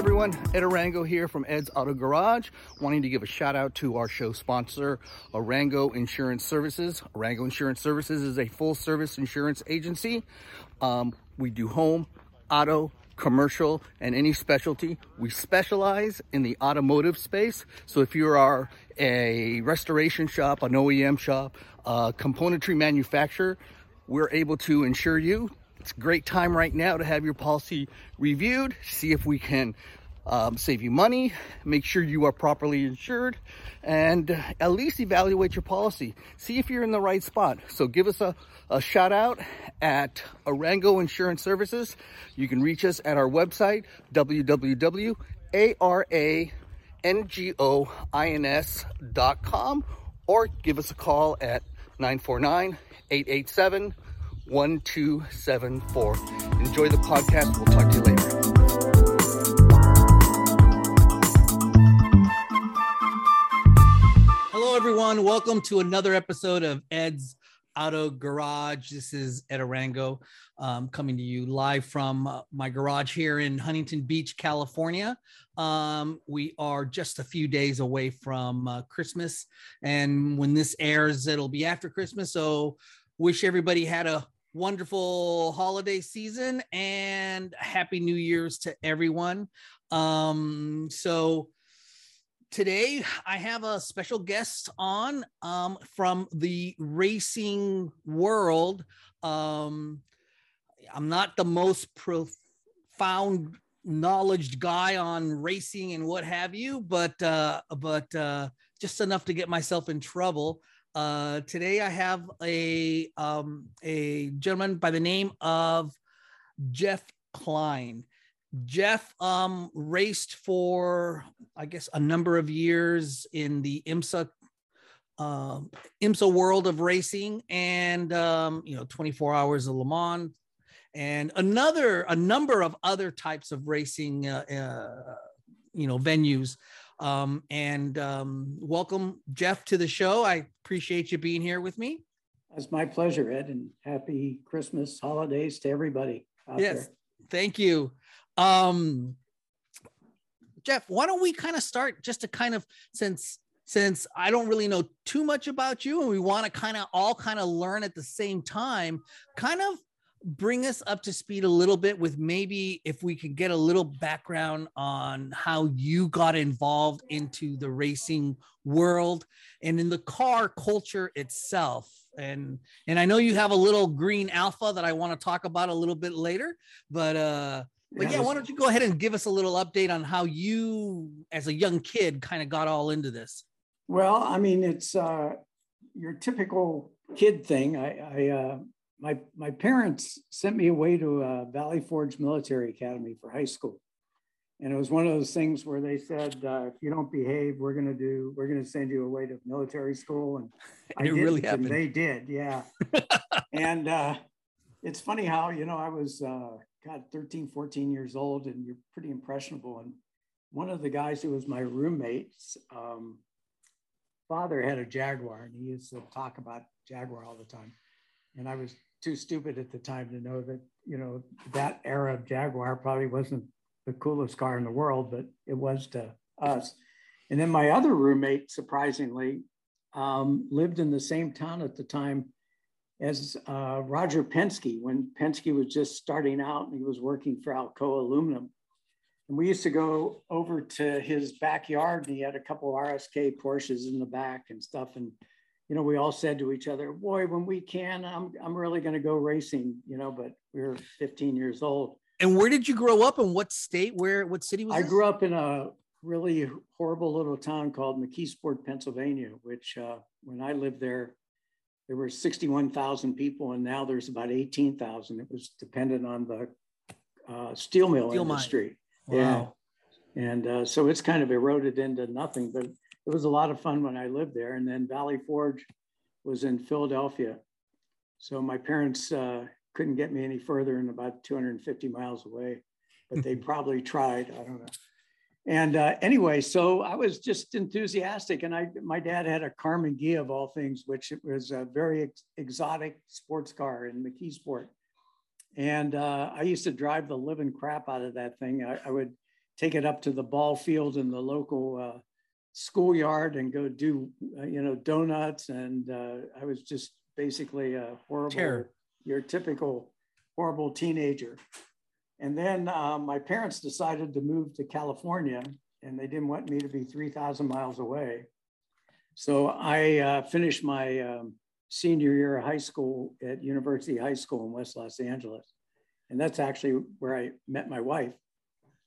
everyone, Ed Arango here from Ed's Auto Garage, wanting to give a shout out to our show sponsor, Arango Insurance Services. Arango Insurance Services is a full service insurance agency. Um, we do home, auto, commercial, and any specialty. We specialize in the automotive space. So if you are a restoration shop, an OEM shop, a componentry manufacturer, we're able to insure you it's a great time right now to have your policy reviewed, see if we can um, save you money, make sure you are properly insured, and at least evaluate your policy. See if you're in the right spot. So give us a, a shout out at Arango Insurance Services. You can reach us at our website, www.arangoins.com, or give us a call at 949 887 1274. Enjoy the podcast. We'll talk to you later. Hello, everyone. Welcome to another episode of Ed's Auto Garage. This is Ed Arango um, coming to you live from uh, my garage here in Huntington Beach, California. Um, we are just a few days away from uh, Christmas. And when this airs, it'll be after Christmas. So, wish everybody had a wonderful holiday season and happy new year's to everyone. Um so today i have a special guest on um from the racing world. Um i'm not the most profound knowledge guy on racing and what have you but uh but uh just enough to get myself in trouble uh, today I have a um, a gentleman by the name of Jeff Kline. Jeff um, raced for I guess a number of years in the IMSA uh, IMSA world of racing, and um, you know 24 hours of Le Mans, and another a number of other types of racing uh, uh, you know venues um, and um, welcome, Jeff, to the show. I appreciate you being here with me. It's my pleasure, Ed, and happy Christmas holidays to everybody. yes, there. thank you. Um, Jeff, why don't we kind of start just to kind of since since I don't really know too much about you and we want to kind of all kind of learn at the same time, kind of bring us up to speed a little bit with maybe if we could get a little background on how you got involved into the racing world and in the car culture itself. And and i know you have a little green Alfa that i want to talk about a little bit later but uh but yeah, yeah why don't you go ahead and give us a little update on how you as a young kid kind of got all into this? Well i mean it's uh your typical kid thing. I i uh my my parents sent me away to uh, Valley Forge Military Academy for high school, and it was one of those things where they said, uh, "If you don't behave, we're gonna do we're gonna send you away to military school." And I it really happened. they did, yeah. and uh, it's funny how you know I was uh, God 13, 14 years old, and you're pretty impressionable. And one of the guys who was my roommate's um, father had a Jaguar, and he used to talk about Jaguar all the time. And I was too stupid at the time to know that you know that era of Jaguar probably wasn't the coolest car in the world, but it was to us. And then my other roommate, surprisingly, um, lived in the same town at the time as uh, Roger Penske when Penske was just starting out and he was working for Alcoa Aluminum. And we used to go over to his backyard and he had a couple RSK Porsches in the back and stuff. And you know, we all said to each other, boy, when we can, I'm, I'm really going to go racing, you know, but we were 15 years old. And where did you grow up and what state, where, what city was I this? grew up in a really horrible little town called McKeesport, Pennsylvania, which uh, when I lived there, there were 61,000 people and now there's about 18,000. It was dependent on the uh, steel mill steel industry. Mine. Wow. Yeah. And uh, so it's kind of eroded into nothing, but it was a lot of fun when I lived there. And then Valley Forge was in Philadelphia. So my parents uh, couldn't get me any further than about 250 miles away, but they probably tried. I don't know. And uh, anyway, so I was just enthusiastic, and I my dad had a Karmann Ghia of all things, which was a very ex- exotic sports car in McKeesport. And uh, I used to drive the living crap out of that thing. I, I would take it up to the ball field in the local uh, schoolyard and go do, uh, you know, donuts. And uh, I was just basically a horrible, Terror. your typical horrible teenager. And then uh, my parents decided to move to California and they didn't want me to be 3,000 miles away. So I uh, finished my um, senior year of high school at University High School in West Los Angeles. And that's actually where I met my wife,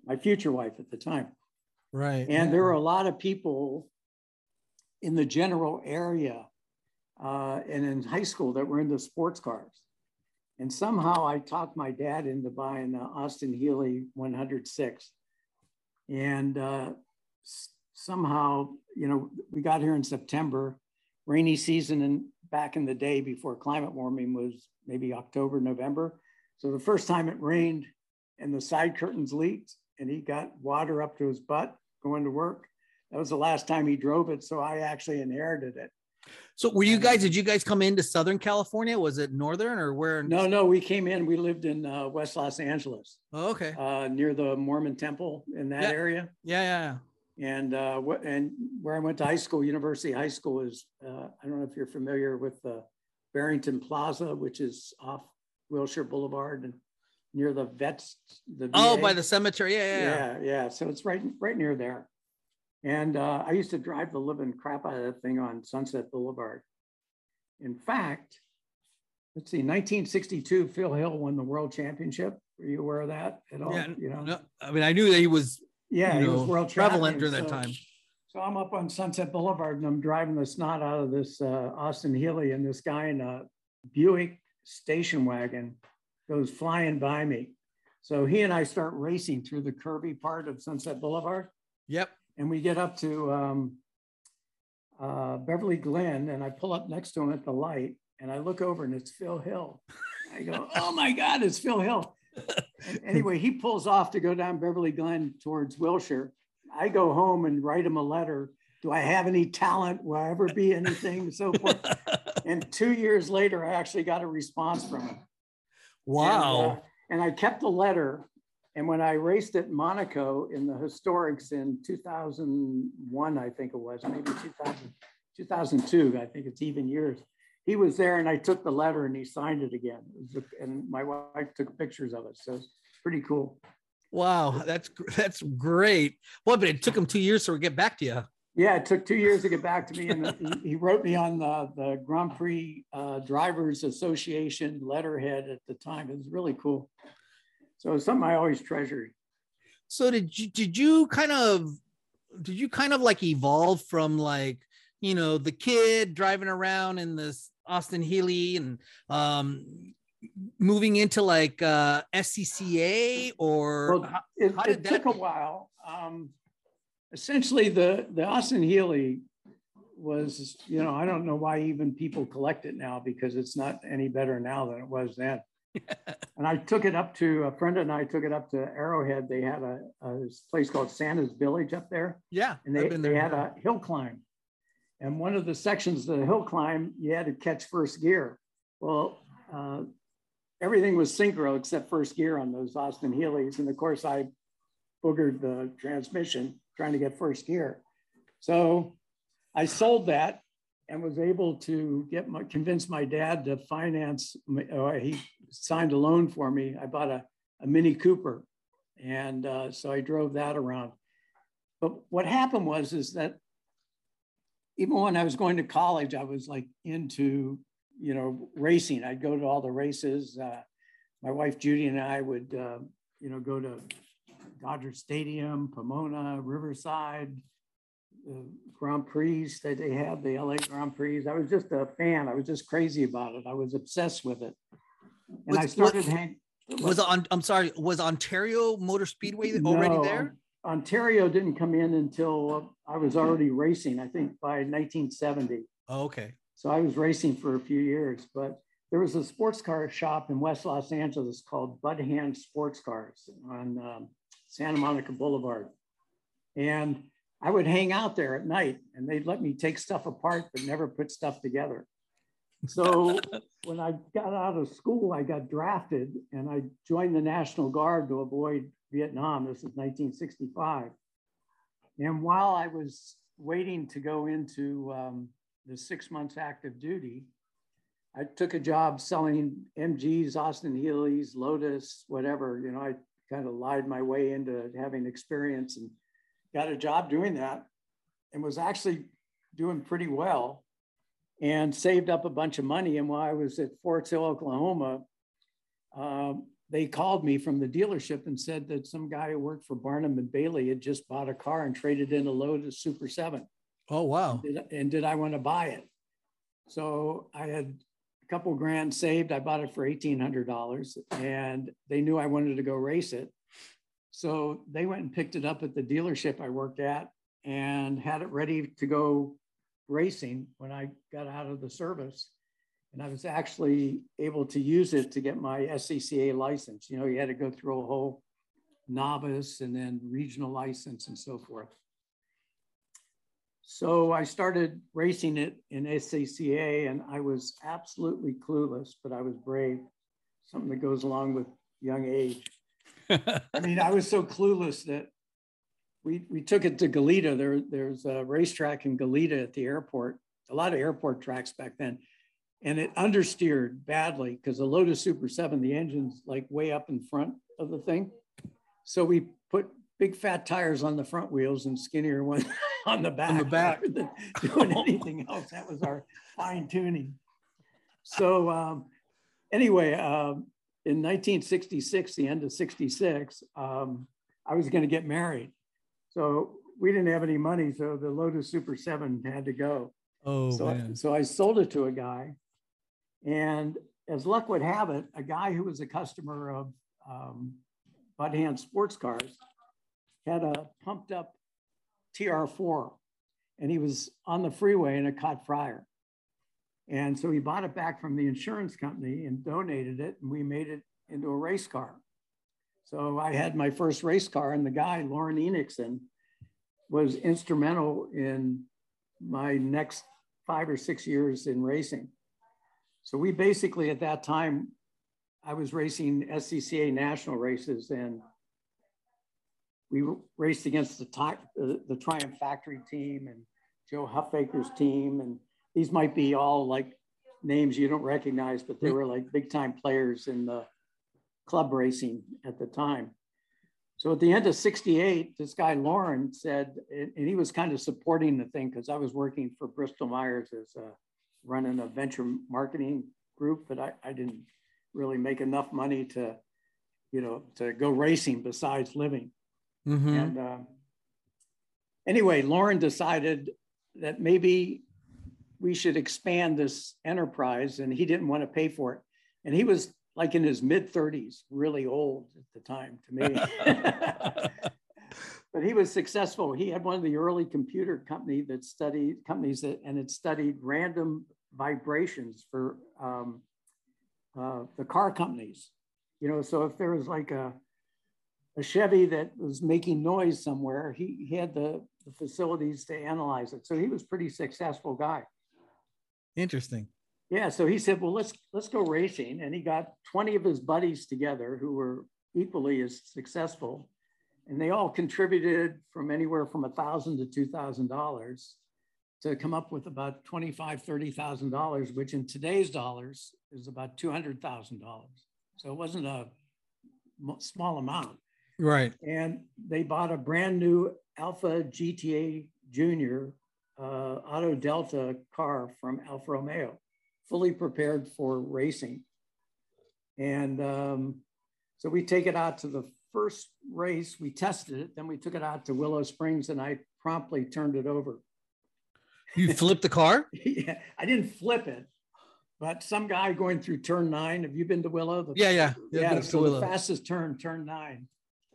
my future wife at the time. Right. And there were a lot of people in the general area uh, and in high school that were into sports cars. And somehow I talked my dad into buying the Austin Healey 106. And uh, somehow, you know, we got here in September, rainy season, and back in the day before climate warming was maybe October, November. So the first time it rained and the side curtains leaked and he got water up to his butt going to work. That was the last time he drove it. So I actually inherited it. So were you guys, did you guys come into Southern California? Was it Northern or where? No, no, we came in, we lived in uh, West Los Angeles. Oh, okay. Uh, near the Mormon temple in that yeah. area. Yeah, yeah. And uh, what and where I went to high school, University High School is uh, I don't know if you're familiar with the Barrington Plaza, which is off Wilshire Boulevard and near the vets. The oh, by the cemetery. Yeah, yeah, yeah, yeah. So it's right right near there. And uh, I used to drive the living crap out of that thing on Sunset Boulevard. In fact, let's see, 1962, Phil Hill won the world championship. Were you aware of that at all? Yeah, you know, no, I mean, I knew that he was yeah, you know, was world prevalent during so, that time. So I'm up on Sunset Boulevard and I'm driving the snot out of this uh, Austin Healey, and this guy in a Buick station wagon goes flying by me. So he and I start racing through the curvy part of Sunset Boulevard. Yep. And we get up to um, uh, Beverly Glen, and I pull up next to him at the light, and I look over, and it's Phil Hill. I go, "Oh my God, it's Phil Hill!" anyway, he pulls off to go down Beverly Glen towards Wilshire. I go home and write him a letter. Do I have any talent? Will I ever be anything? So forth. and two years later, I actually got a response from him. Wow. And, uh, and I kept the letter. And when I raced at Monaco in the historics in 2001, I think it was, maybe 2000, 2002, I think it's even years he was there and I took the letter and he signed it again. It a, and my wife took pictures of it. So it's pretty cool. Wow, that's that's great. Well, but it took him two years to get back to you. Yeah, it took two years to get back to me, and he, wrote me on the, the Grand Prix uh, Drivers Association letterhead at the time. It was really cool. So it's something I always treasured. So did you did you kind of did you kind of like evolve from like you know the kid driving around in this Austin Healey and um, moving into like uh, SCCA or well, it, how, it took a while. Um, essentially, the the Austin Healey was you know I don't know why even people collect it now because it's not any better now than it was then. and I took it up to a friend and I took it up to Arrowhead. They had a, a place called Santa's Village up there. Yeah, and they, they had a hill climb. And one of the sections of the hill climb, you had to catch first gear. Well, uh, everything was synchro except first gear on those Austin Healeys. And of course, I boogered the transmission trying to get first gear. So I sold that and was able to get my, convince my dad to finance. My, uh, he signed a loan for me. I bought a, a Mini Cooper, and uh, so I drove that around. But what happened was is that even when I was going to college, I was like into, you know, racing. I'd go to all the races. Uh, my wife Judy and I would, uh, you know, go to Dodger Stadium, Pomona, Riverside, the Grand Prix that they had, the LA Grand Prix. I was just a fan. I was just crazy about it. I was obsessed with it. And I started hanging. Was on? I'm sorry. Was Ontario Motor Speedway already no, there? Ontario didn't come in until I was already racing, I think by 1970. Oh, okay. So I was racing for a few years, but there was a sports car shop in West Los Angeles called Bud Hand Sports Cars on um, Santa Monica Boulevard. And I would hang out there at night and they'd let me take stuff apart, but never put stuff together. So when I got out of school, I got drafted and I joined the National Guard to avoid Vietnam. This is 1965. And while I was waiting to go into um, the six months active duty, I took a job selling MGs, Austin Healey's, Lotus, whatever. You know, I kind of lied my way into having experience and got a job doing that and was actually doing pretty well and saved up a bunch of money. And while I was at Fort Sill, Oklahoma, um, they called me from the dealership and said that some guy who worked for Barnum and Bailey had just bought a car and traded in a Lotus Super 7. Oh, wow. And did, and did I want to buy it? So I had a couple grand saved. I bought it for $1,800 and they knew I wanted to go race it. So they went and picked it up at the dealership I worked at and had it ready to go racing when I got out of the service. And I was actually able to use it to get my SCCA license. You know, you had to go through a whole novice and then regional license and so forth. So I started racing it in SCCA and I was absolutely clueless, but I was brave, something that goes along with young age. I mean, I was so clueless that we, we took it to Goleta. There, there's a racetrack in Goleta at the airport, a lot of airport tracks back then. And it understeered badly because the Lotus Super 7, the engine's like way up in front of the thing. So we put big fat tires on the front wheels and skinnier ones on the back. On the back. doing anything else. That was our fine tuning. So um, anyway, um, in 1966, the end of 66, um, I was going to get married. So we didn't have any money. So the Lotus Super 7 had to go. Oh, so, man. I, so I sold it to a guy. And as luck would have it, a guy who was a customer of um, Bud Hand Sports Cars had a pumped up TR4 and he was on the freeway and it caught fire. And so he bought it back from the insurance company and donated it, and we made it into a race car. So I had my first race car, and the guy, Lauren Enixon, was instrumental in my next five or six years in racing. So we basically, at that time, I was racing SCCA national races, and we raced against the, the, the Triumph Factory team and Joe Huffaker's team. And these might be all like names you don't recognize, but they were like big time players in the club racing at the time. So at the end of 68, this guy Lauren said, and he was kind of supporting the thing because I was working for Bristol Myers as a, running a venture marketing group, but I, I didn't really make enough money to, you know, to go racing besides living. Mm-hmm. And uh, anyway, Lauren decided that maybe we should expand this enterprise, and he didn't want to pay for it. And he was like in his mid 30s, really old at the time to me. but he was successful. He had one of the early computer company that studied companies that and it studied random vibrations for um, uh, the car companies. You know, so if there was like a a Chevy that was making noise somewhere, he, he had the, the facilities to analyze it. So he was pretty successful guy. Interesting. Yeah. So he said, well, let's let's go racing. And he got 20 of his buddies together who were equally as successful. And they all contributed from anywhere from a thousand to two thousand dollars to come up with about $25, $30,000, which in today's dollars is about $200,000. So it wasn't a small amount. Right. And they bought a brand new Alfa GTA Junior uh, Autodelta car from Alfa Romeo, fully prepared for racing. And um, so we take it out to the first race, we tested it, then we took it out to Willow Springs and I promptly turned it over. You flipped the car? yeah, I didn't flip it, but some guy going through turn nine. Have you been to Willow? The, yeah, yeah. Yeah, so Willow. the fastest turn, turn nine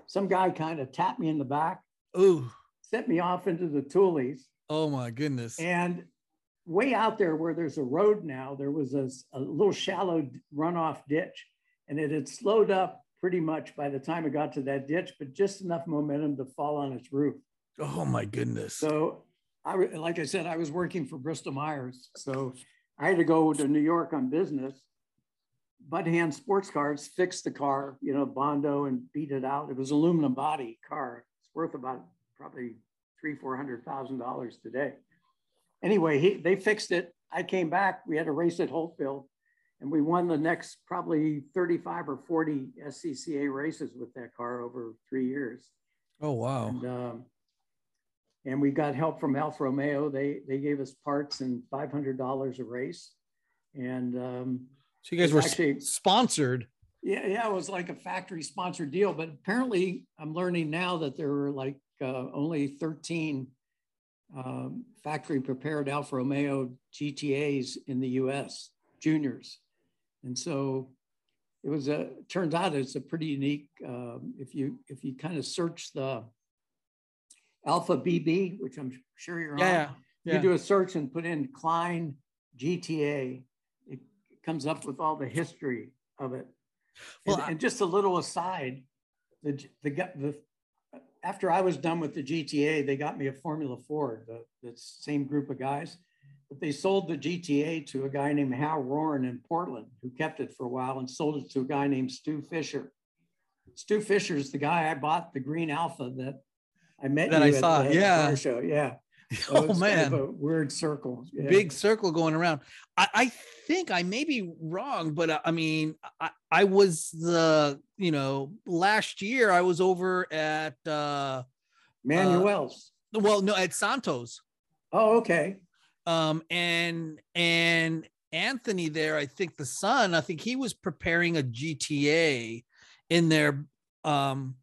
some guy kind of tapped me in the back. Ooh. Sent me off into the Tules. Oh my goodness. And way out there where there's a road now, there was a, a little shallow runoff ditch. And it had slowed up pretty much by the time it got to that ditch, but just enough momentum to fall on its roof. Oh my goodness. So I like I said, I was working for Bristol Myers. So I had to go to New York on business. Bud Hand Sports Cars fixed the car, you know, Bondo and beat it out. It was aluminum body car. It's worth about probably three, four hundred thousand dollars today. Anyway, he, they fixed it. I came back. We had a race at Holtville, and we won the next probably 35 or 40 SCCA races with that car over three years. Oh wow! And, um, and we got help from Alfa Romeo. They they gave us parts and five hundred dollars a race, and um, so you guys were actually sponsored. Yeah, yeah, it was like a factory sponsored deal. But apparently, I'm learning now that there were like uh, only 13 um, factory prepared Alfa Romeo GTAs in the U.S. juniors, and so it was a. Turns out it's a pretty unique. Um, if you if you kind of search the Alfa BB, which I'm sure you're yeah, on, yeah. you do a search and put in Kline GTA, comes up with all the history of it. Well, and, I, and just a little aside, the the the after I was done with the GTA, they got me a Formula Ford, the, the same group of guys. But they sold the GTA to a guy named Hal Roran in Portland, who kept it for a while and sold it to a guy named Stu Fisher. Stu Fisher is the guy I bought the green Alfa that I met that I saw. The, yeah. show. Yeah. oh man, kind of weird circle. Yeah. Big circle going around. I, I, think I may be wrong, but uh, I mean, I, I was the you know last year I was over at uh Manuel's. Uh, well, no, at Santos. Oh, okay. Um, and and Anthony there, I think the son, I think he was preparing a GTA in there um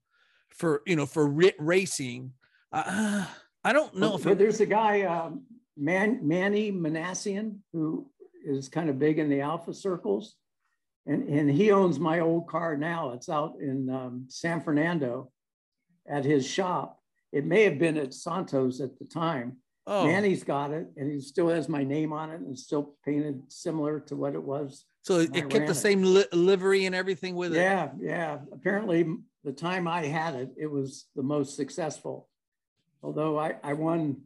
for you know for racing. Uh, I don't know well, if it, there's a guy, um, Man, Manny Manassian, who is kind of big in the Alfa circles, and and he owns my old car now. It's out in um, San Fernando, at his shop. It may have been at Santos at the time. Oh. Manny's got it, and he still has my name on it, and still painted similar to what it was. So it kept the it. same li- livery and everything with it. Yeah, yeah. Apparently, the time I had it, it was the most successful although I, I won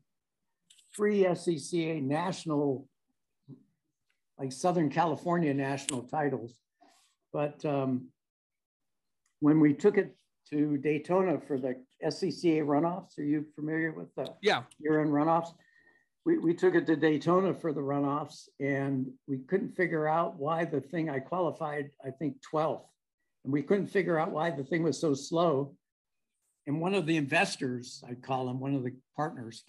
three SCCA national, like Southern California national titles. But um, when we took it to Daytona for the SCCA runoffs, are you familiar with the yeah year-end runoffs? We, we took it to Daytona for the runoffs and we couldn't figure out why the thing I qualified, I think 12th. And we couldn't figure out why the thing was so slow. And one of the investors, I'd call him one of the partners,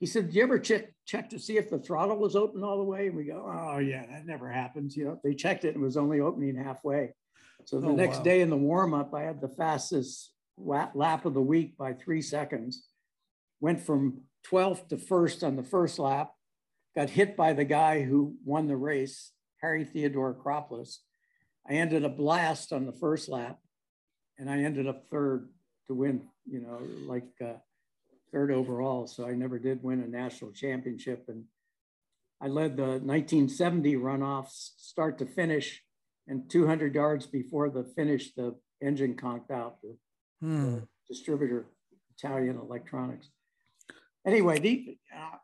he said, "Do you ever check check to see if the throttle was open all the way?" And we go, "Oh yeah, that never happens." You know, they checked it and it was only opening halfway. So the oh, next wow. day in the warm up, I had the fastest lap of the week by three seconds. Went from 12th to first on the first lap. Got hit by the guy who won the race, Harry Theodoracopulos. I ended up last on the first lap, and I ended up third to win, you know, like uh, third overall. So I never did win a national championship. And I led the 1970 runoffs start to finish. And 200 yards before the finish, the engine conked out, the, hmm. the distributor, Italian Electronics. Anyway, the, uh,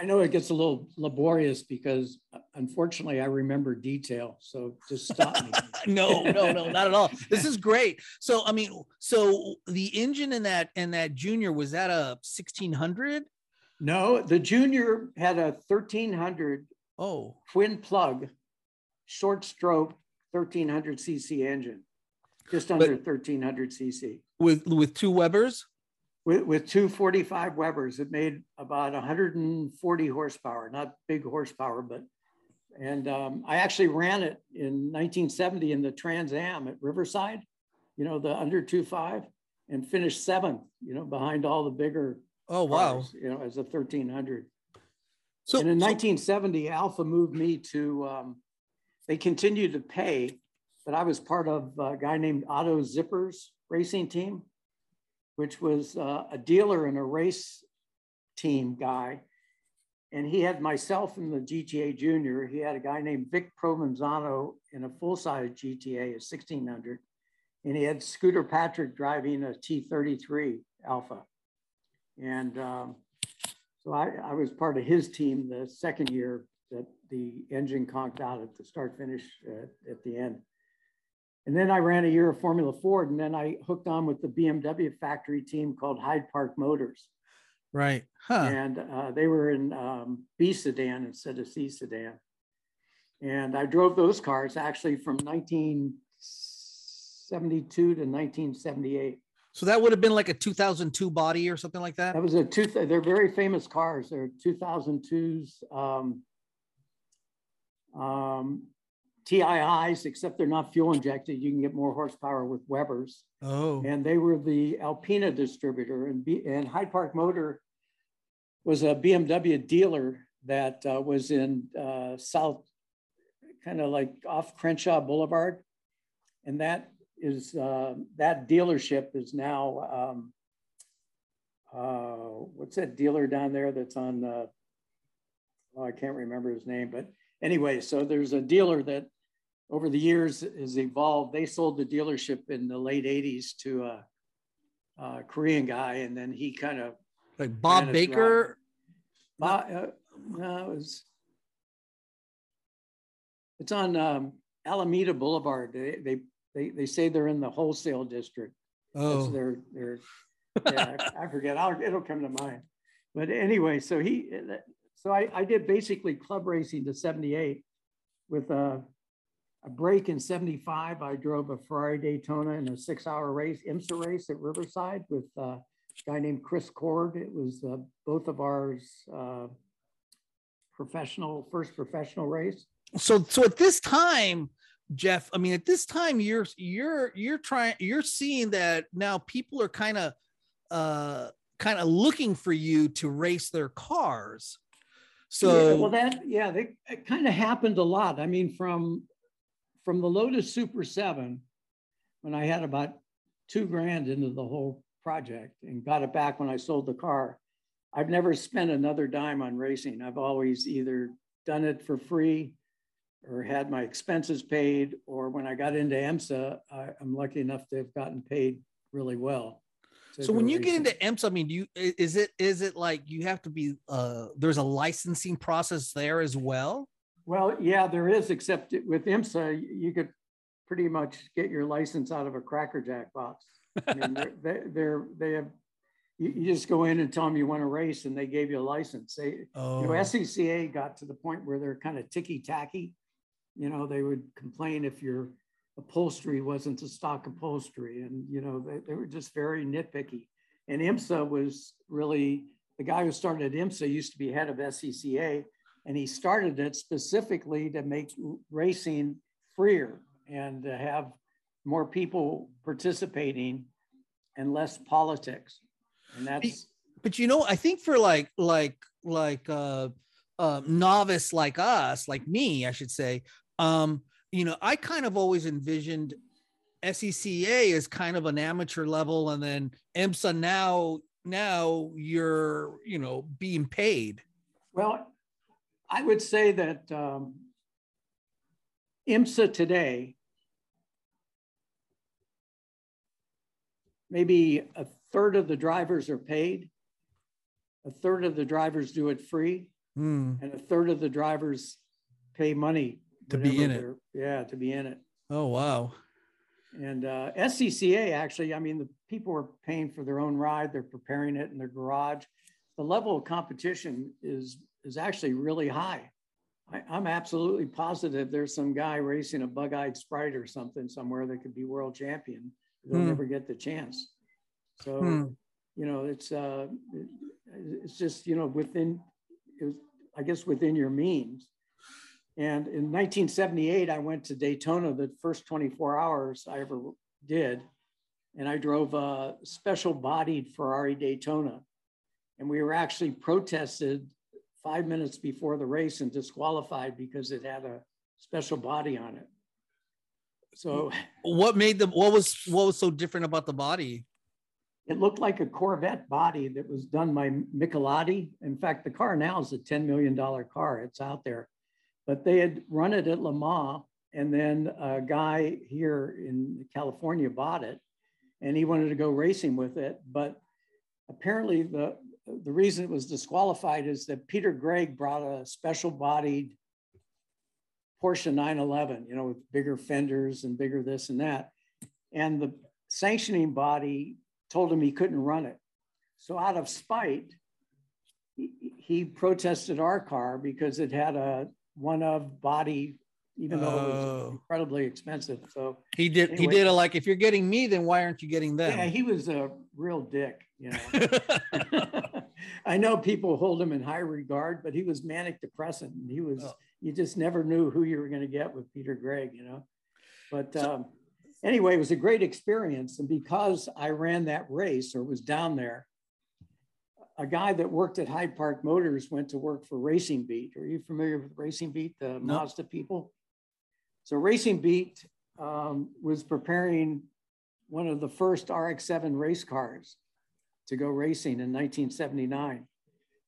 I know it gets a little laborious because uh, unfortunately I remember detail. So just stop me. no, no, no, not at all. This is great. So I mean, so the engine in that in that junior was that a 1600? No, the junior had a 1300 oh twin plug short stroke 1300 cc engine. Just under but 1300 cc. With with two Webers? With, with two 45 Webers. It made about 140 horsepower, not big horsepower, but, and um, I actually ran it in 1970 in the Trans Am at Riverside, you know, the under 2.5 and finished seventh, you know, behind all the bigger. Oh, wow. Cars, you know, as a 1300. So and in so, 1970, Alfa moved me to, um, they continued to pay, but I was part of a guy named Otto Zipper's racing team which was uh, a dealer and a race team guy. And he had myself in the GTA Junior. He had a guy named Vic Provenzano in a full size GTA, a 1600. And he had Scooter Patrick driving a T33 Alfa. And um, so I, I was part of his team the second year that the engine conked out at the start finish uh, at the end. And then I ran a year of Formula Ford, and then I hooked on with the BMW factory team called Hyde Park Motors. Right. Huh. And uh, they were in um, B sedan instead of C sedan. And I drove those cars actually from 1972 to 1978. So that would have been like a 2002 body or something like that. That was a two. They're very famous cars. They're 2002s um, um, TIIs, except they're not fuel injected. You can get more horsepower with Webers. Oh. And they were the Alpina distributor, and B, and Hyde Park Motor was a BMW dealer that uh, was in uh, South, kind of like off Crenshaw Boulevard, and that is uh, that dealership is now um, uh, what's that dealer down there that's on uh, oh, I can't remember his name, but anyway, so there's a dealer that over the years has evolved. They sold the dealership in the late 80s to a, a Korean guy, and then he kind of like Bob Baker. Bob, uh, no, it was it's on um, Alameda Boulevard. They, they they they say they're in the wholesale district. Oh, That's their their. Yeah, I, I forget. I'll, it'll come to mind. But anyway, so he, so I, I did basically club racing to 78 with a, a break in 75. I drove a Ferrari Daytona in a six hour race, IMSA race at Riverside with a guy named Chris Cord. It was uh, both of ours uh, professional, first professional race. so so at this time, Jeff, I mean, at this time, you're you're you're trying you're seeing that now people are kind of uh kind of looking for you to race their cars. So yeah, well, that yeah, they, it kind of happened a lot. I mean, from from the Lotus Super Seven, when I had about two grand into the whole project and got it back when I sold the car, I've never spent another dime on racing. I've always either done it for free or had my expenses paid, or when I got into IMSA, I, I'm lucky enough to have gotten paid really well. so when you get into EMS, I mean, do you is it is it like you have to be uh there's a licensing process there as well? Well, yeah, there is, except with IMSA, you could pretty much get your license out of a Cracker Jack box. I mean, they're, they- they're, they have, you, you just go in and tell them you want to race and they gave you a license. They, you know, Oh, SCCA got to the point where they're kind of ticky tacky. You know, they would complain if your upholstery wasn't a stock upholstery and, you know, they, they were just very nitpicky. And IMSA was really, the guy who started IMSA used to be head of SCCA and he started it specifically to make racing freer and to have more people participating and less politics. And that's, but you know, I think for like like like uh, uh novice like us, like me, I should say, um, you know, I kind of always envisioned SECA as kind of an amateur level, and then IMSA now now you're you know being paid. well, I would say that um, IMSA today, maybe a third of the drivers are paid, a third of the drivers do it free, Hmm. and a third of the drivers pay money To be in it. Yeah, to be in it. Oh wow. And uh, SCCA actually, I mean, the people are paying for their own ride. They're preparing it in their garage. The level of competition is is actually really high. I, I'm absolutely positive there's some guy racing a bug-eyed sprite or something somewhere that could be world champion. They'll Hmm. never get the chance. So Hmm. you know, it's uh, it's just you know within, it was, I guess within your means. And in 1978, I went to Daytona, the first 24 hours I ever did. And I drove a special bodied Ferrari Daytona. And we were actually protested five minutes before the race and disqualified because it had a special body on it. So What made them? What was what was so different about the body? it looked like a Corvette body that was done by Michelotti. In fact, the car now is a $10 million car. It's out there. But they had run it at Le Mans, and then a guy here in California bought it, and he wanted to go racing with it. But apparently, the the reason it was disqualified is that Peter Gregg brought a special bodied Porsche 911, you know, with bigger fenders and bigger this and that. And the sanctioning body told him he couldn't run it. So out of spite, he, he protested our car because it had a one of body, even though it was Oh. incredibly expensive. So He did. He did a like. If you're getting me, then why aren't you getting them? yeah, he was a real dick, you know. I know people hold him in high regard, but he was manic depressant. And he was, Oh. you just never knew who you were going to get with Peter Gregg, you know. But um, anyway, it was a great experience. And because I ran that race or was down there, a guy that worked at Hyde Park Motors went to work for Racing Beat. Are you familiar with Racing Beat, the No. Mazda people? So Racing Beat um, was preparing one of the first RX-7 race cars to go racing in 1979.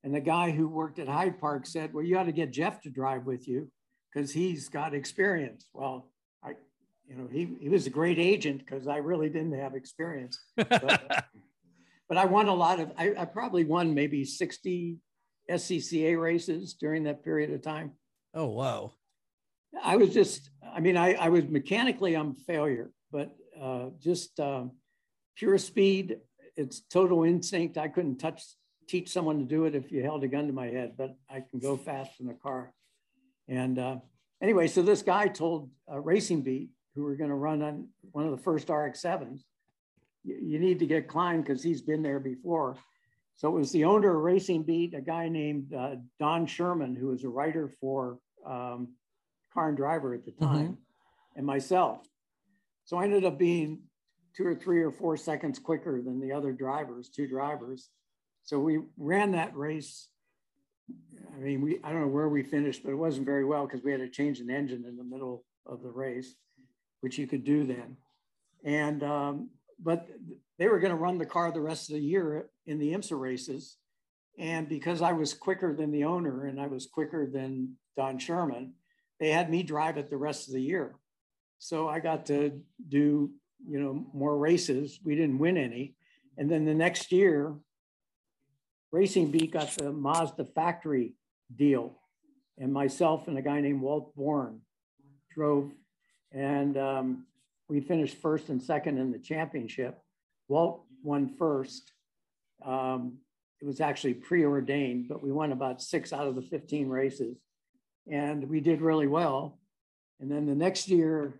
And the guy who worked at Hyde Park said, well, you ought to get Jeff to drive with you because he's got experience. Well, I, you know, he, he was a great agent because I really didn't have experience. But, but I won a lot of, I, I probably won maybe 60 SCCA races during that period of time. oh wow. I was just, I mean, I, I was mechanically, I'm a failure, but uh, just um, pure speed, it's total instinct. I couldn't touch, teach someone to do it if you held a gun to my head, but I can go fast in a car. And uh, anyway, so this guy told uh, Racing Beat, who were going to run on one of the first RX-7s, you, you need to get Kline because he's been there before. So it was the owner of Racing Beat, a guy named uh, Don Sherman, who was a writer for um, Car and Driver at the time, and myself. So I ended up being two or three or four seconds quicker than the other drivers, two drivers. So we ran that race. I mean, we I don't know where we finished, but it wasn't very well because we had to change an engine in the middle of the race, which you could do then. And um, but they were going to run the car the rest of the year in the IMSA races. And because I was quicker than the owner and I was quicker than Don Sherman, they had me drive it the rest of the year. So I got to do, you know, more races. We didn't win any. And then the next year, Racing Beat got the Mazda factory deal. And myself and a guy named Walt Bohren drove. And um, we finished first and second in the championship. Walt won first. Um, it was actually preordained, but we won about six out of the 15 races. And we did really well. And then the next year,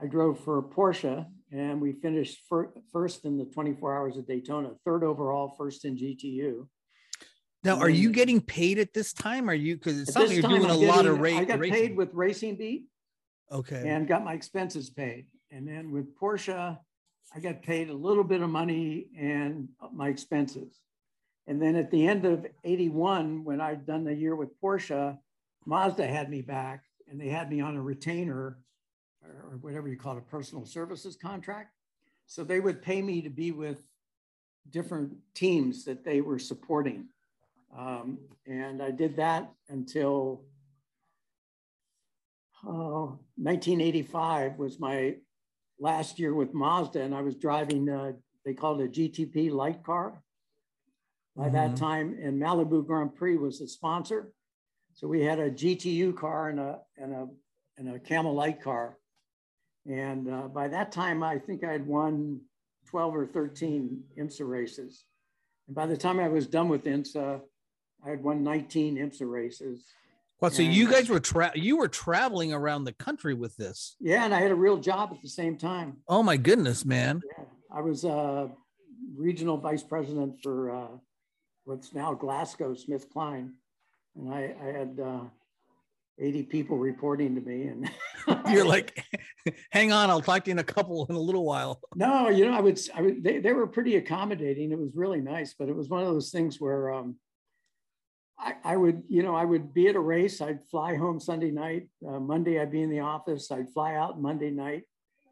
I drove for Porsche and we finished fir- first in the 24 hours of Daytona, third overall, first in GTU. Now, are you getting paid at this time? Are you because it sounds like you're doing a I'm lot of getting- ra- I got racing. paid with Racing Beat okay. and got my expenses paid. And then with Porsche, I got paid a little bit of money and my expenses. And then at the end of 81, when I'd done the year with Porsche, Mazda had me back and they had me on a retainer or whatever you call it, a personal services contract. So they would pay me to be with different teams that they were supporting. Um, and I did that until oh, 1985 was my last year with Mazda, and I was driving, uh, they called it a GTP light car. By Mhm. that time, and Malibu Grand Prix was the sponsor. So we had a GTU car and a, and a, and a Camel Light car. And uh, by that time, I think I had won 12 or 13 IMSA races. And by the time I was done with IMSA, I had won 19 IMSA races. Well, so you guys were tra- you were traveling around the country with this. Yeah, and I had a real job at the same time. Oh my goodness, man! Yeah, I was uh, regional vice president for uh, what's now GlaxoSmithKline, and I, I had uh, 80 people reporting to me. And You're like, hang on, I'll talk to you in a couple in a little while. no, you know, I would, I would they, they were pretty accommodating. It was really nice, but it was one of those things where um, I, I would, you know, I would be at a race. I'd fly home Sunday night. Uh, Monday, I'd be in the office. I'd fly out Monday night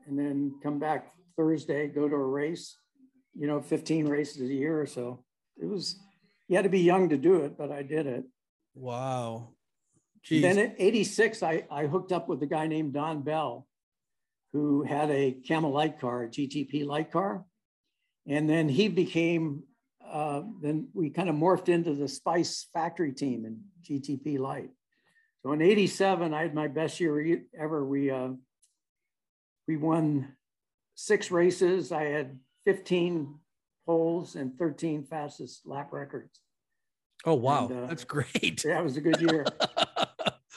and then come back Thursday, go to a race, you know, 15 races a year or so. It was, you had to be young to do it, but I did it. Wow. Jeez. Then at 86, I, I hooked up with a guy named Don Bell, who had a Camel light car, a GTP light car. And then he became uh, then we kind of morphed into the Spice factory team in GTP Light. So in '87, I had my best year ever. We uh, we won six races. I had 15 poles and 13 fastest lap records. Oh wow, and, uh, that's great. Yeah, was a good year.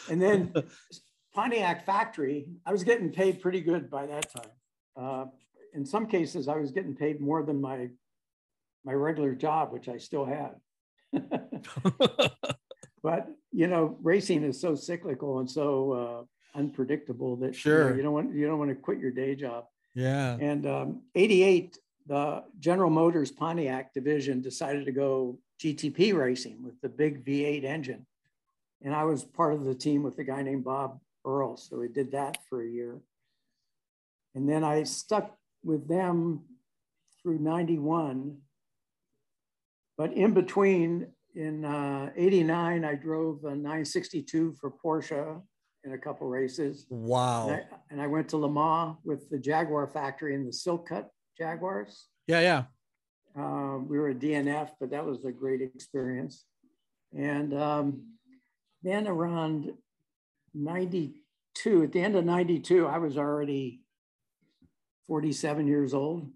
and then Pontiac factory, I was getting paid pretty good by that time. Uh, in some cases, I was getting paid more than my my regular job, which I still had. but you know, racing is so cyclical and so uh, unpredictable that sure. you, know, you, don't want you don't want to quit your day job. Yeah. And um, 88, the General Motors Pontiac division decided to go GTP racing with the big V8 engine. And I was part of the team with a guy named Bob Earl. So we did that for a year. And then I stuck with them through 91. But in between, in uh, 89, I drove a 962 for Porsche in a couple races. Wow. And I, and I, went to Le Mans with the Jaguar factory in the Silk Cut Jaguars. Yeah, yeah. Um, we were a DNF, but that was a great experience. And um, then around 92, at the end of 92, I was already 47 years old.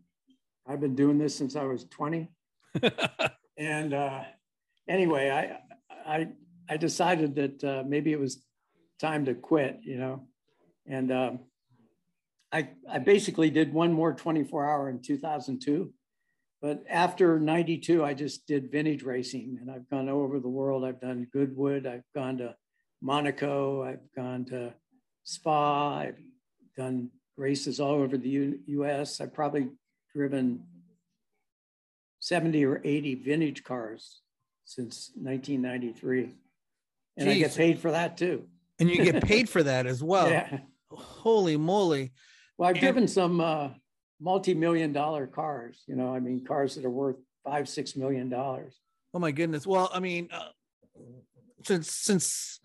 I've been doing this since I was 20. and uh, anyway, I, I, I decided that uh, maybe it was time to quit, you know. And um, I, I basically did one more 24 hour in 2002. But after 92, I just did vintage racing and I've gone over the world. I've done Goodwood, I've gone to Monaco, I've gone to Spa, I've done races all over the U- US. I've probably driven 70 or 80 vintage cars since 1993. And Jeez. I get paid for that too. And you get paid for that as well. Yeah. Holy moly. Well, I've and- driven some uh, multi-million dollar cars, you know, I mean, cars that are worth five, six million dollars. Oh my goodness. Well, I mean, uh, since, since,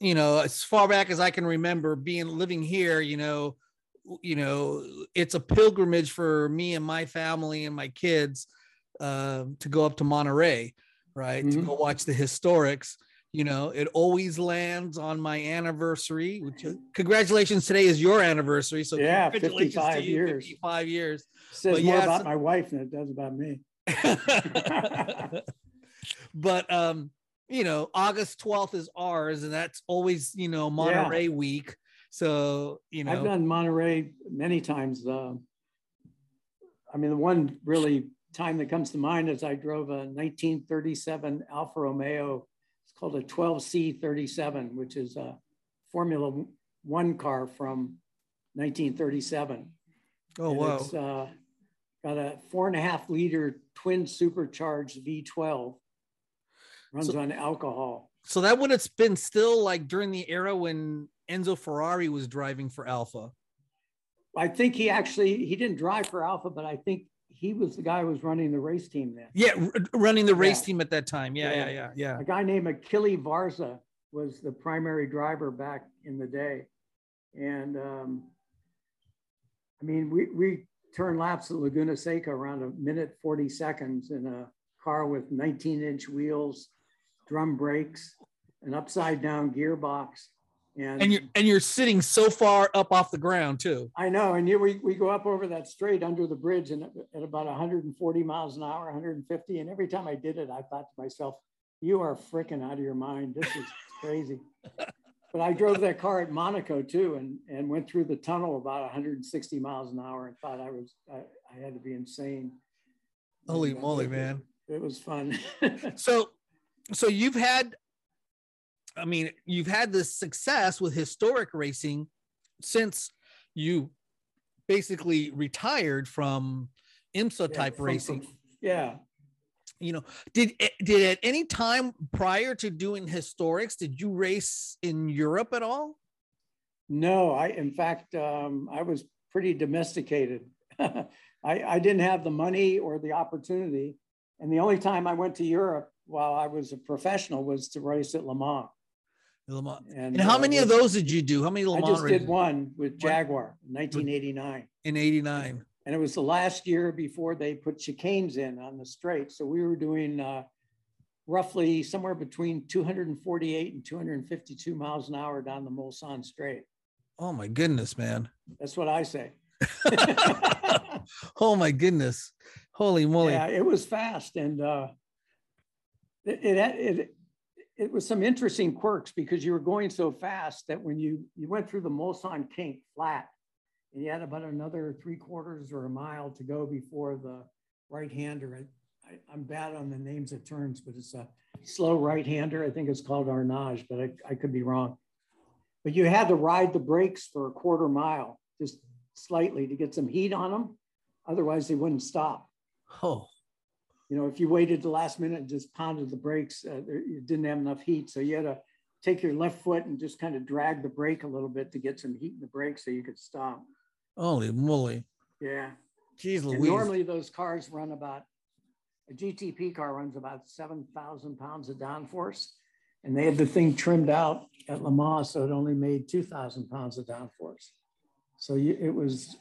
you know, as far back as I can remember being living here, you know, you know, it's a pilgrimage for me and my family and my kids uh, to go up to Monterey, right? Mm-hmm. To go watch the historics. You know, it always lands on my anniversary. Which, uh, congratulations! Today is your anniversary. So yeah, fifty-five years. Fifty-five years. It says but more yeah, about so, my wife than it does about me. but um, you know, August twelfth is ours, and that's always you know Monterey yeah. week. So you know, I've done Monterey many times. Uh, I mean, the one really time that comes to mind is I drove a 1937 Alfa Romeo. Called a 12C37, which is a Formula One car from 1937. Oh and wow! It's uh, got a four and a half liter twin supercharged V12. Runs so, on alcohol. So that would have been still like during the era when Enzo Ferrari was driving for Alfa. I think he actually he didn't drive for Alfa, but I think he was the guy who was running the race team then. Yeah, r- running the race yeah. team at that time. Yeah, yeah, yeah, yeah, yeah. A guy named Achille Varzi was the primary driver back in the day, and um, I mean, we we turned laps at Laguna Seca around a minute forty seconds in a car with 19 inch wheels, drum brakes, an upside down gearbox, and, and you're and you're sitting so far up off the ground too. I know, and you, we we go up over that straight under the bridge and at about 140 miles an hour, 150. And every time I did it, I thought to myself, "You are freaking out of your mind. This is crazy." but I drove that car at Monaco too, and and went through the tunnel about 160 miles an hour, and thought I was I, I had to be insane. Holy and, uh, moly, man! It, it was fun. so, so you've had I mean, you've had this success with historic racing since you basically retired from IMSA type yeah, racing. From, yeah. You know, did did at any time prior to doing historics, did you race in Europe at all? No, I in fact um, I was pretty domesticated. I, I didn't have the money or the opportunity, and the only time I went to Europe while I was a professional was to race at Le Mans. And, and how uh, many of those did you do? How many Le Mans? I just races? did one with Jaguar, 1989. In '89. and it was the last year before they put chicanes in on the straight. So we were doing uh, roughly somewhere between 248 and 252 miles an hour down the Mulsanne Straight. Oh my goodness, man. That's what I say. oh my goodness. Holy moly. Yeah, it was fast. And uh, it, it, it, it was some interesting quirks because you were going so fast that when you, you went through the Mulsanne kink flat and you had about another three quarters or a mile to go before the right hander. I, am bad on the names of turns, but it's a slow right hander. I think it's called Arnage, but I, I could be wrong. But you had to ride the brakes for a quarter mile, just slightly to get some heat on them. Otherwise, they wouldn't stop. Oh. You know, if you waited the last minute and just pounded the brakes, uh, you didn't have enough heat. So you had to take your left foot and just kind of drag the brake a little bit to get some heat in the brake so you could stop. Holy moly. Yeah. Jeez Louise. normally those cars run about, a GTP car runs about 7,000 pounds of downforce. And they had the thing trimmed out at Le Mans, so it only made 2,000 pounds of downforce. So you, it was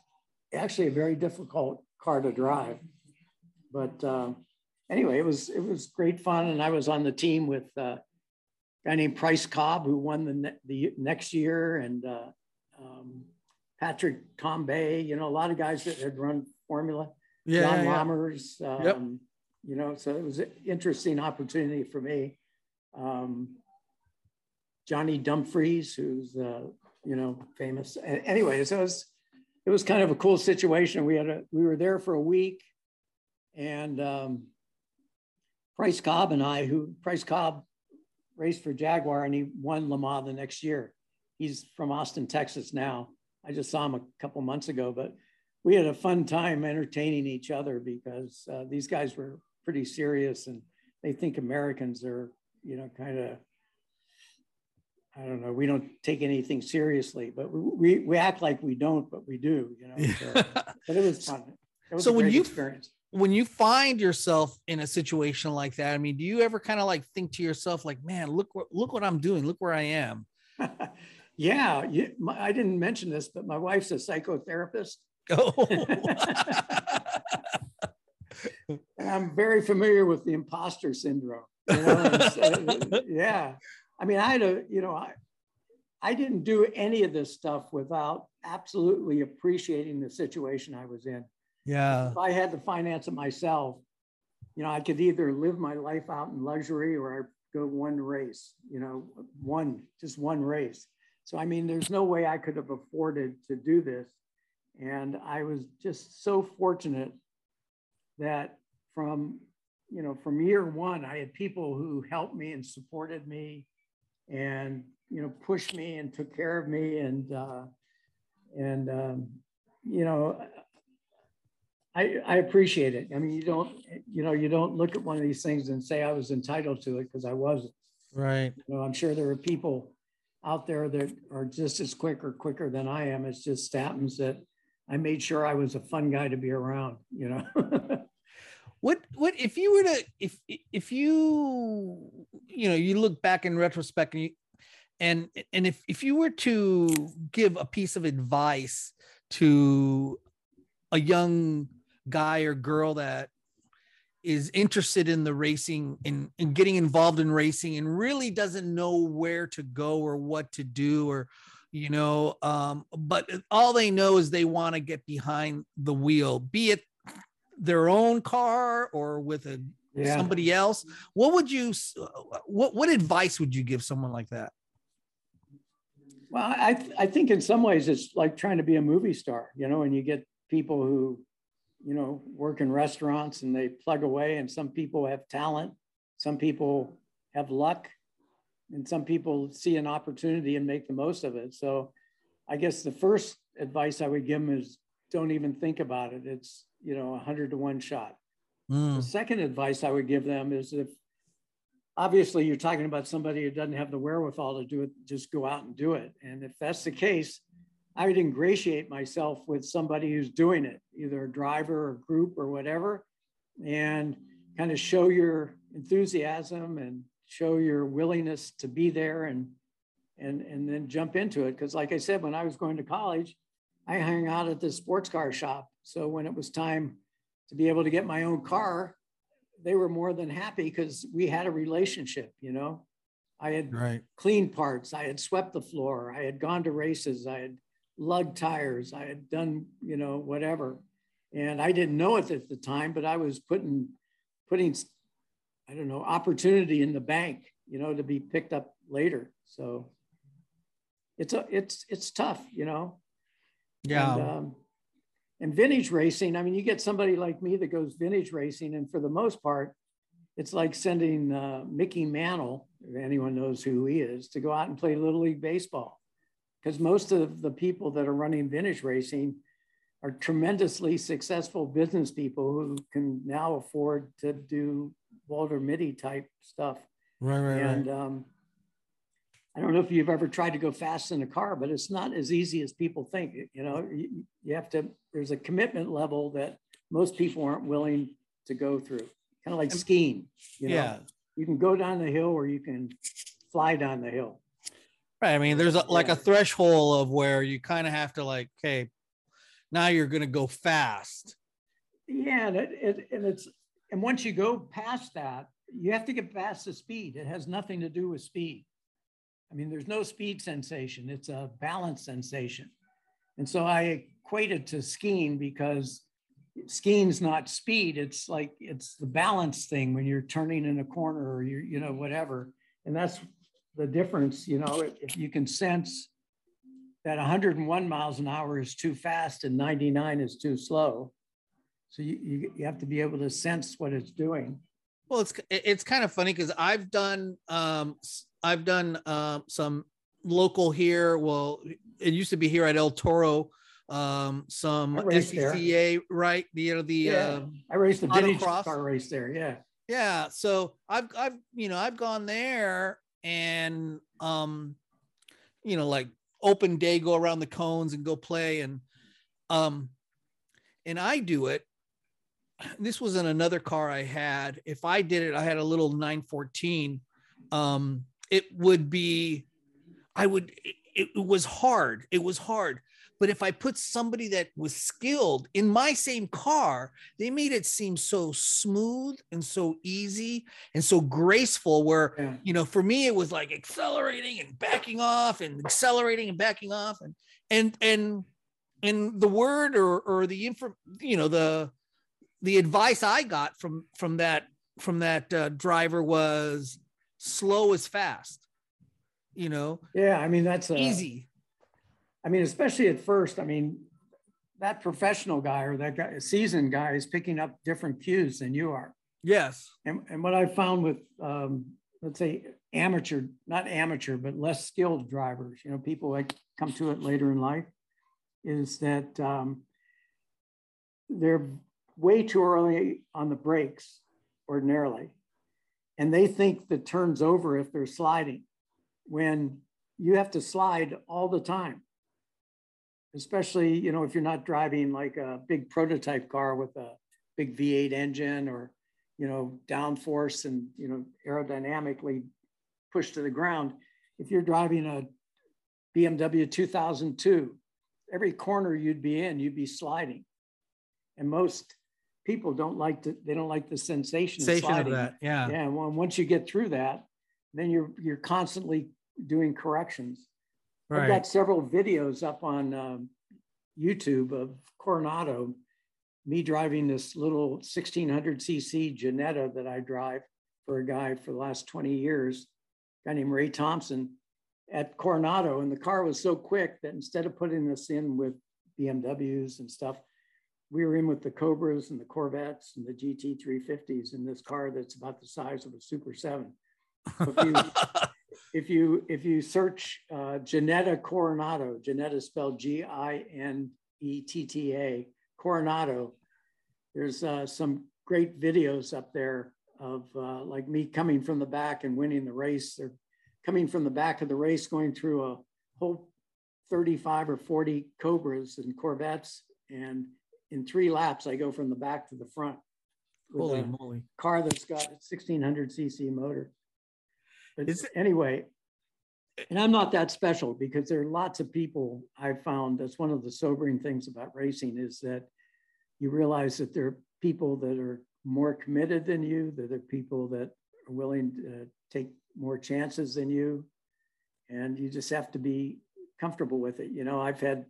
actually a very difficult car to drive. But uh, anyway, it was it was great fun, and I was on the team with uh, a guy named Price Cobb who won the ne- the next year, and uh, um, Patrick Tambay, you know, a lot of guys that had run Formula. Yeah, John yeah. Lammers, um, yep. you know, so it was an interesting opportunity for me. Um, Johnny Dumfries, who's, uh, you know, famous. Anyway, so it was, it was kind of a cool situation. We had a, we were there for a week and um, Price Cobb and I, who Price Cobb raced for Jaguar and he won Le Mans the next year. He's from Austin, Texas now. I just saw him a couple months ago, but we had a fun time entertaining each other because uh, these guys were pretty serious and they think Americans are, you know, kind of, I don't know, we don't take anything seriously, but we, we, act like we don't, but we do, you know. So, but it was fun. It was so when you experience. When you find yourself in a situation like that, I mean, do you ever kind of like think to yourself, like, man, look what look what I'm doing, look where I am. Yeah, you, my, I didn't mention this, but my wife's a psychotherapist. Oh. and I'm very familiar with the imposter syndrome. You know? uh, yeah. I mean, I had a, you know, I, I didn't do any of this stuff without absolutely appreciating the situation I was in. Yeah. If I had to finance it myself, you know, I could either live my life out in luxury or I go one race, you know, one, just one race. So, I mean, there's no way I could have afforded to do this. And I was just so fortunate that from, you know, from year one, I had people who helped me and supported me and, you know, pushed me and took care of me. And, uh, and, um, you know, I, I appreciate it. I mean, you don't, you know, you don't look at one of these things and say I was entitled to it because I wasn't. Right. You know, I'm sure there are people out there that are just as quick or quicker than I am. It's just happens that I made sure I was a fun guy to be around, you know. what what if you were to if if you you know you look back in retrospect and you and and if if you were to give a piece of advice to a young guy or girl that is interested in the racing and in, in getting involved in racing and really doesn't know where to go or what to do or you know um, but all they know is they want to get behind the wheel be it their own car or with a yeah. somebody else what would you what what advice would you give someone like that well i i think in some ways it's like trying to be a movie star you know and you get people who you know, work in restaurants and they plug away. And some people have talent, some people have luck, and some people see an opportunity and make the most of it. So I guess the first advice I would give them is don't even think about it. It's, you know, a hundred to one shot. Mm. The second advice I would give them is if obviously you're talking about somebody who doesn't have the wherewithal to do it, just go out and do it. And if that's the case, I would ingratiate myself with somebody who's doing it, either a driver or group or whatever, and kind of show your enthusiasm and show your willingness to be there and and and then jump into it. Because like I said, when I was going to college, I hung out at the sports car shop So when it was time to be able to get my own car, they were more than happy because we had a relationship, you know. I had right. cleaned parts, I had swept the floor, I had gone to races, I had lugged tires, I had done, you know, whatever. And I didn't know it at the time, but I was putting putting I don't know, opportunity in the bank, you know, to be picked up later. So it's a it's it's tough, you know. Yeah. And, um, and vintage racing, I mean, you get somebody like me that goes vintage racing, and for the most part, it's like sending uh, Mickey Mantle, if anyone knows who he is, to go out and play Little League Baseball. Because most of the people that are running vintage racing are tremendously successful business people who can now afford to do Walter Mitty type stuff. Right, right, and right. um, I don't know if you've ever tried to go fast in a car, but it's not as easy as people think. You know, you, you have to, there's a commitment level that most people aren't willing to go through, kind of like skiing. You know? yeah. You can go down the hill or you can fly down the hill. Right. I mean, there's a, like Yeah. a threshold of where you kind of have to like, okay, now you're going to go fast. Yeah, and, it, it, and it's and once you go past that, you have to get past the speed. It has nothing to do with speed. I mean, there's no speed sensation; it's a balance sensation. And so I equate it to skiing because skiing's not speed; it's like it's the balance thing when you're turning in a corner or you're you know whatever. And that's the difference. You know, if, if you can sense that 101 miles an hour is too fast and 99 is too slow. So you, you, you have to be able to sense what it's doing. Well, it's it's kind of funny because I've done um I've done um some local here. Well, it used to be here at El Toro. Um, some raced there. SCCA, right? The you know the Yeah. um, I raced the vintage car race there. Yeah. yeah. So I've I've you know I've gone there and um, you know like open day, go around the cones and go play and um, and I do it. This was in another car I had. If I did it, I had a little 914. Um, it would be, I would, it, it was hard. It was hard. But if I put somebody that was skilled in my same car, they made it seem so smooth and so easy and so graceful. Where, Yeah. you know, for me, it was like accelerating and backing off and accelerating and backing off. And, and, and, and the word or, or the info, you know, the, the advice I got from from that from that uh, driver was slow is fast. You know, Yeah. I mean, that's a, easy. I mean, especially at first, I mean, that professional guy or that guy, seasoned guy is picking up different cues than you are. Yes. And, and what I found with, um, let's say, amateur, not amateur, but less skilled drivers, you know, people that come to it later in life, is that um, they're way too early on the brakes ordinarily. And they think the turn's over if they're sliding when you have to slide all the time. Especially, you know, if you're not driving like a big prototype car with a big V8 engine or, you know, downforce and, you know, aerodynamically pushed to the ground. If you're driving a BMW 2002, every corner you'd be in, you'd be sliding. And most people don't like to, they don't like the sensation, Sensation of of that. Yeah. Yeah, and well, once you get through that, then you're you're constantly doing corrections. I've got several videos up on um, YouTube of Coronado, me driving this little 1600cc Ginetta that I drive for a guy for the last 20 years, a guy named Ray Thompson at Coronado. And the car was so quick that instead of putting this in with BMWs and stuff, we were in with the Cobras and the Corvettes and the GT 350s in this car that's about the size of a Super 7. If you, if you if you search uh, Ginetta Coronado, Ginetta spelled G I N E T T A Coronado, there's uh, some great videos up there of uh, like me coming from the back and winning the race, or coming from the back of the race, going through a whole 35 or 40 Cobras and Corvettes, and in three laps I go from the back to the front Holy moly. car that's got a 1600 cc motor. Is anyway, and I'm not that special because there are lots of people I've found. That's one of the sobering things about racing is that you realize that there are people that are more committed than you, that there are people that are willing to take more chances than you. And you just have to be comfortable with it. You know, I've had,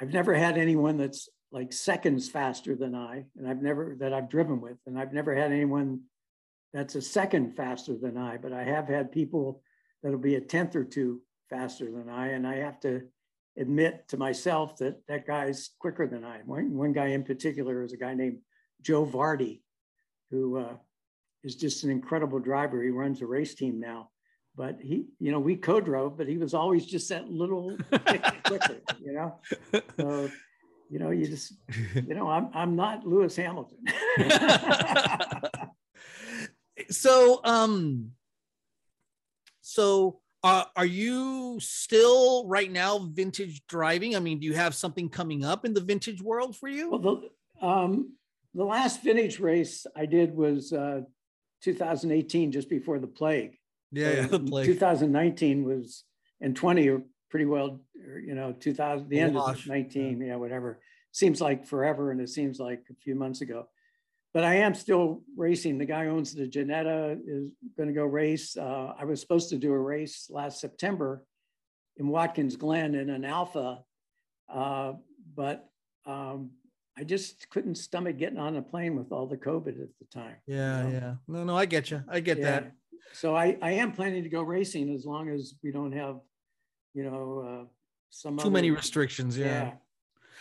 I've never had anyone that's like seconds faster than I, and I've never, that I've driven with, and I've never had anyone that's a second faster than I, but I have had people that'll be a tenth or two faster than I, and I have to admit to myself that that guy's quicker than I. One, one guy in particular is a guy named Joe Vardy, who uh, is just an incredible driver. He runs a race team now, but he, you know, we co-drove, but he was always just that little quicker, you know. So, you know, you just, you know, I'm I'm not Lewis Hamilton. so, um, so uh, are you still right now vintage driving? I mean, do you have something coming up in the vintage world for you? Well, the, um, the last vintage race I did was uh, 2018, just before the plague. Yeah, yeah the plague. 2019 was and 20 are pretty well, you know, 2000 the end of 19, yeah. yeah, whatever. Seems like forever, and it seems like a few months ago but I am still racing. The guy owns the Ginetta is going to go race. Uh, I was supposed to do a race last September in Watkins Glen in an Alfa, uh, but um, I just couldn't stomach getting on a plane with all the COVID at the time. Yeah, you know? yeah. No, no, I get you. I get yeah. that. So I, I am planning to go racing as long as we don't have, you know, uh, some too other, many restrictions. Yeah. yeah.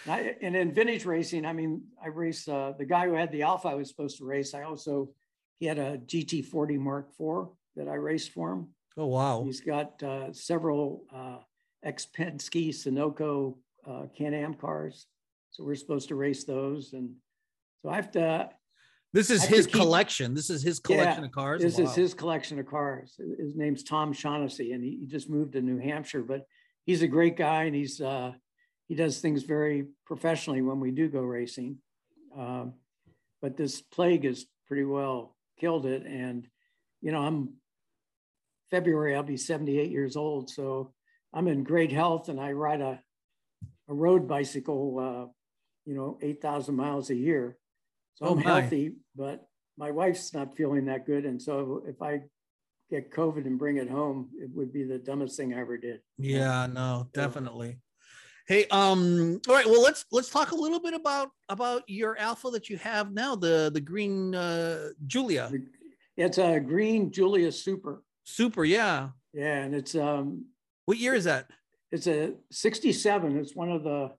I, and in vintage racing, I mean, I race uh, the guy who had the Alfa I was supposed to race. I also he had a GT40 Mark IV that I raced for him. Oh wow! He's got uh, several uh, ex Penske Sunoco uh, Can-Am cars, so we're supposed to race those. And so I have to. This is his keep, collection. This is his collection yeah, of cars. This wow. is his collection of cars. His name's Tom Shaughnessy, and he, he, just moved to New Hampshire. But he's a great guy, and he's uh, he does things very professionally when we do go racing. Um, but this plague has pretty well killed it. And, you know, I'm February, I'll be 78 years old. So I'm in great health and I ride a, a road bicycle, uh, you know, 8,000 miles a year. So oh I'm my. healthy, but my wife's not feeling that good. And so if I get COVID and bring it home, it would be the dumbest thing I ever did. Yeah, no, definitely. Hey, um, all right. Well, let's let's talk a little bit about about your alfa that you have now, the the green uh, Giulia. It's a green Giulia Super. Super, yeah. Yeah, and it's um. What year is that? It's a '67. It's one of the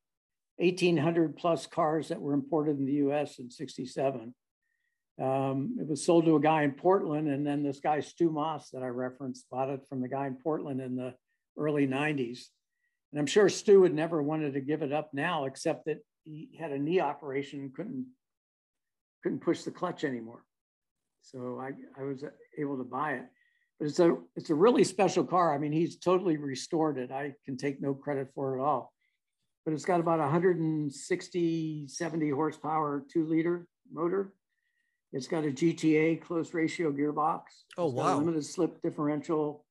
1,800 plus cars that were imported in the U.S. in '67. Um, it was sold to a guy in Portland, and then this guy Stu Moss that I referenced bought it from the guy in Portland in the early '90s and I'm sure Stu would never wanted to give it up now, except that he had a knee operation and couldn't couldn't push the clutch anymore. So I, I was able to buy it. But it's a it's a really special car. I mean, he's totally restored it. I can take no credit for it at all. But it's got about 160, 70 horsepower, two liter motor. It's got a GTA close ratio gearbox. Oh, it's wow. limited slip differential.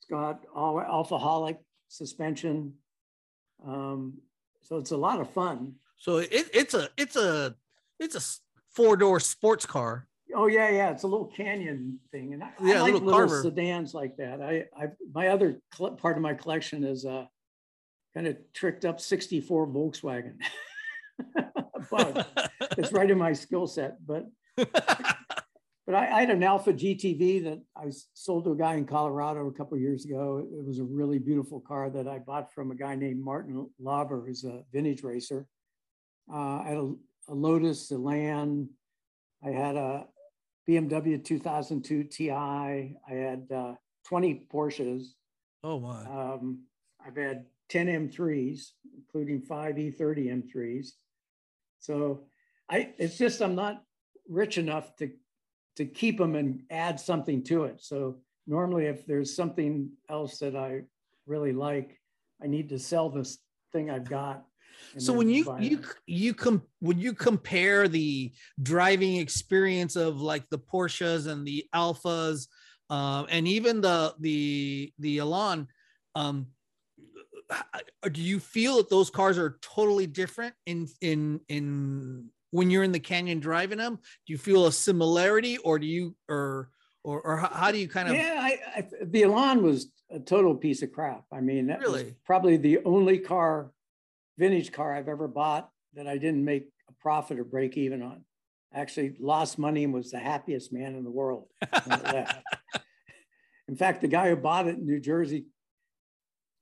It's got all Alfaholic suspension. Um, so it's a lot of fun. So it, it's a it's a it's a four door sports car. Oh yeah, yeah. It's a little canyon thing, and I, yeah, I like little, little sedans like that. I, I my other part of my collection is a uh, kind of tricked up '64 Volkswagen. but it's right in my skill set. But but I, I, had an Alfa GTV that I sold to a guy in Colorado a couple years ago. It was a really beautiful car that I bought from a guy named Martin Lauber, who's a vintage racer. Uh, I had a, a, Lotus, Elan. I had a BMW 2002 Ti. I had uh, 20 Porsches. Oh my! Um, I've had 10 M3s, including five E30 M3s. So I, it's just I'm not rich enough to to keep them and add something to it. So normally if there's something else that I really like, I need to sell this thing I've got. So when you you you come when you compare the driving experience of like the Porsches and the Alfas, uh, and even the the the Elan, um, do you feel that those cars are totally different in in in when you're in the canyon driving them? Do you feel a similarity, or do you or or, or how, do you kind of? Yeah, I, I, the Elan was a total piece of crap. I mean, that was Really? probably the only car, vintage car I've ever bought that I didn't make a profit or break even on. Actually, lost money and was the happiest man in the world. when it left. in fact, the guy who bought it in New Jersey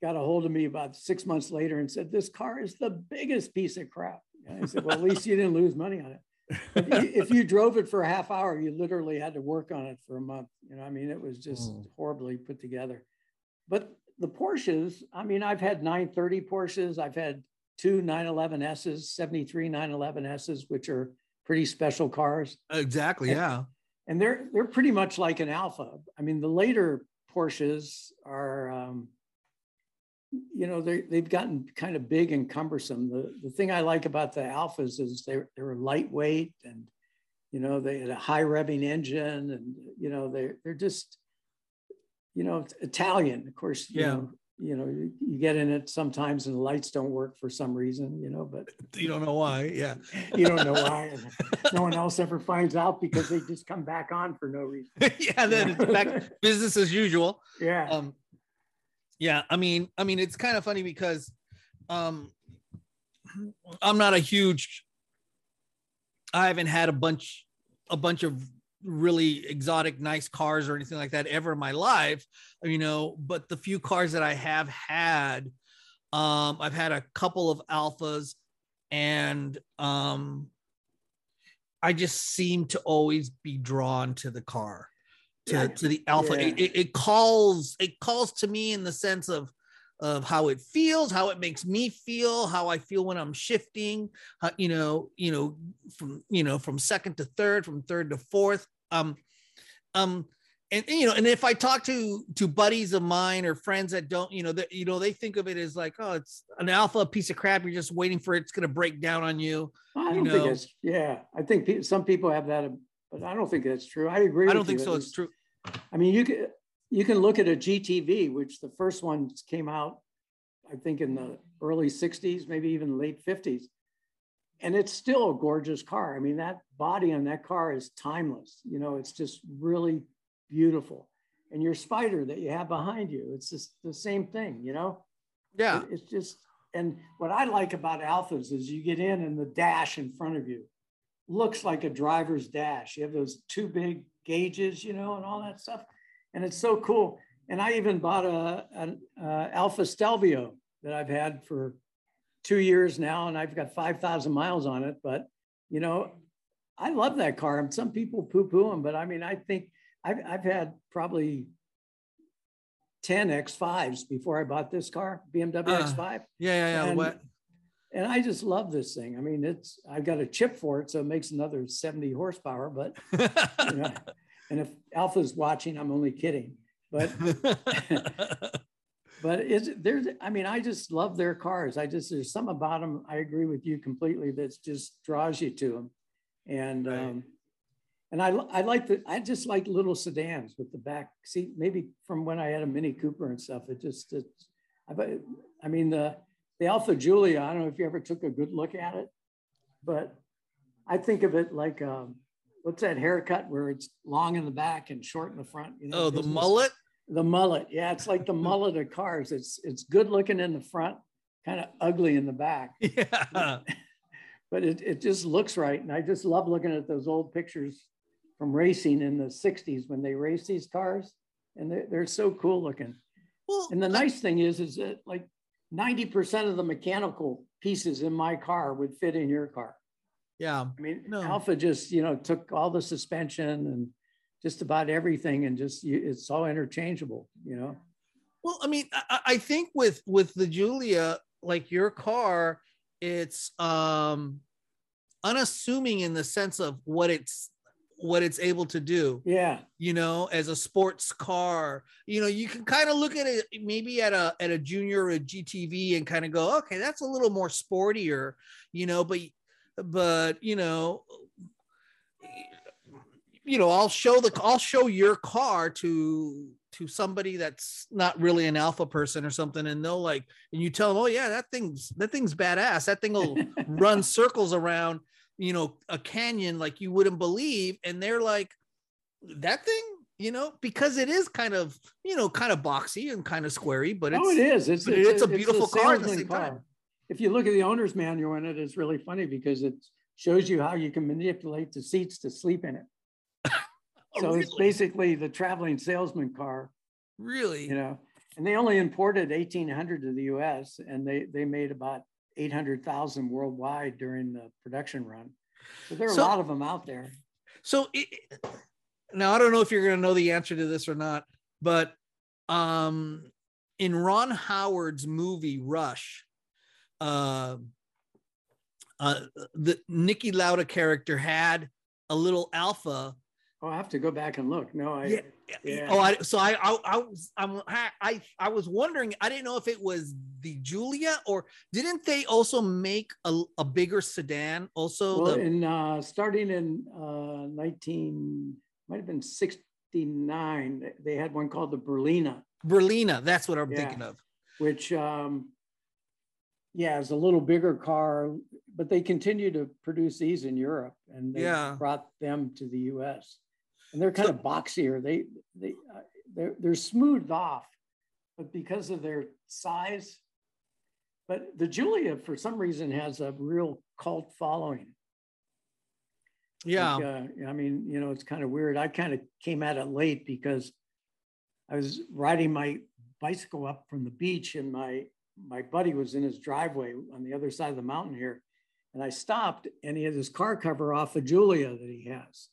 got a hold of me about six months later and said, "This car is the biggest piece of crap." And I said, "Well, at least you didn't lose money on it." if you, drove it for a half hour, you literally had to work on it for a month. You know, I mean, it was just Mm. horribly put together. But the Porsches, I mean, I've had 930 Porsches, I've had two 911Ss, 73 911Ss, which are pretty special cars. exactly, yeah. And they're they're pretty much like an Alfa. I mean, the later Porsches are, um, you know, they they've gotten kind of big and cumbersome. The the thing I like about the Alfas is they they were lightweight and, you know, they had a high revving engine and you know they they're just, you know, it's Italian. Of course, you Yeah. know, you know, you, you get in it sometimes and the lights don't work for some reason, you know, but You don't know why, yeah. you don't know why. no one else ever finds out because they just come back on for no reason. yeah, then it's back business as usual. yeah. um yeah i mean i mean it's kind of funny because um i'm not a huge i haven't had a bunch a bunch of really exotic nice cars or anything like that ever in my life you know but the few cars that i have had um i've had a couple of alfas and um i just seem to always be drawn to the car to, Yeah. to the alfa Yeah. it, it, it calls it calls to me in the sense of of how it feels how it makes me feel how i feel when i'm shifting how, you know you know from you know from second to third from third to fourth um um and, and, you know and if i talk to to buddies of mine or friends that don't you know that you know they think of it as like oh it's an alfa piece of crap you're just waiting for it's going to break down on you I don't think know. it's, yeah, I think pe- some people have that, but I don't think that's true. I agree. i don't think you. so It it's true I mean, you can, you can look at a GTV, which the first ones came out, I think in the early sixties, maybe even late fifties. And it's still a gorgeous car. I mean, that body on that car is timeless. You know, it's just really beautiful. And your spider that you have behind you, it's just the same thing, you know? yeah It- It's just, and what I like about Alfas is you get in and the dash in front of you looks like a driver's dash. You have those two big gauges, you know, and all that stuff. And it's so cool. And I even bought a, an uh, Alfa Stelvio that I've had for two years now, and I've got 5,000 miles on it. But, you know, I love that car. And some people poo poo them, but I mean, I think I've, I've had probably 10 X5s before I bought this car, BMW Uh, X5. yeah yeah yeah And- what And I just love this thing. I mean, it's, I've got a chip for it, so it makes another 70 horsepower. But, you know, and if Alfa's watching, I'm only kidding. But, but is there's, I mean, I just love their cars. I just, there's something about them. I agree with you completely. That just draws you to them. And, Right. um, and I, I like the, I just like little sedans with the back seat, maybe from when I had a Mini Cooper and stuff. It just, it's, I, I mean, the, the Alfa Giulia, I don't know if you ever took a good look at it, but I think of it like, um, what's that haircut where it's long in the back and short in the front? You know, oh the mullet The mullet. Yeah. It's like the mullet of cars. It's, it's good looking in the front, kind of ugly in the back, yeah but it, it just looks right. And I just love looking at those old pictures from racing in the 60s when they race these cars. And they're, they're so cool looking. well And the nice thing is, is that like 90% of the mechanical pieces in my car would fit in your car. yeah I mean, No. Alfa just, you know, took all the suspension and just about everything and just, it's all interchangeable, you know? Well, I mean, I, I- think with with the Giulia, like your car, it's um unassuming in the sense of what it's what it's able to do Yeah. you know as a sports car you know you can kind of look at it maybe at a at a junior or a gtv and kind of go okay that's a little more sportier you know but but you know you know i'll show the i'll show your car to to somebody that's not really an alfa person or something and they'll like and you tell them oh yeah that thing's that thing's badass that thing will run circles around you know, a canyon like you wouldn't believe. And they're like, that thing, you know, because it is kind of, you know, kind of boxy and kind of squarey, but oh, it's, oh, it is. It's, it's, it's a beautiful car at the same car. time. If you look at the owner's manual in it, it's really funny because it shows you how you can manipulate the seats to sleep in it. oh, so really? it's basically the traveling salesman car. Really? You know, and they only imported 1,800 to the U.S. and they they made about 800,000 worldwide during the production run. So there are so, a lot of them out there. So it, now I don't know if you're going to know the answer to this or not, but um, in Ron Howard's movie Rush, uh, uh, the Niki Lauda character had a little alfa. Oh, I have to go back and look. No, I. Yeah. yeah. Oh, I, so I, I, I was, I'm, I, I was wondering. I didn't know if it was the Giulia or didn't they also make a, a bigger sedan? Also, well, the, in uh, starting in uh, 19 might have been 69. They had one called the Berlina. Berlina, that's what I'm yeah. thinking of. Which um, yeah, it's a little bigger car, but they continue to produce these in Europe, and they yeah. brought them to the U.S. And they're kind so, of boxier. They they uh, they're they're smoothed off, but because of their size. But the Giulia, for some reason, has a real cult following. Yeah, like, uh, I mean, you know, it's kind of weird. I kind of came at it late because I was riding my bicycle up from the beach, and my my buddy was in his driveway on the other side of the mountain here. And I stopped and he had his car cover off a Giulia that he has.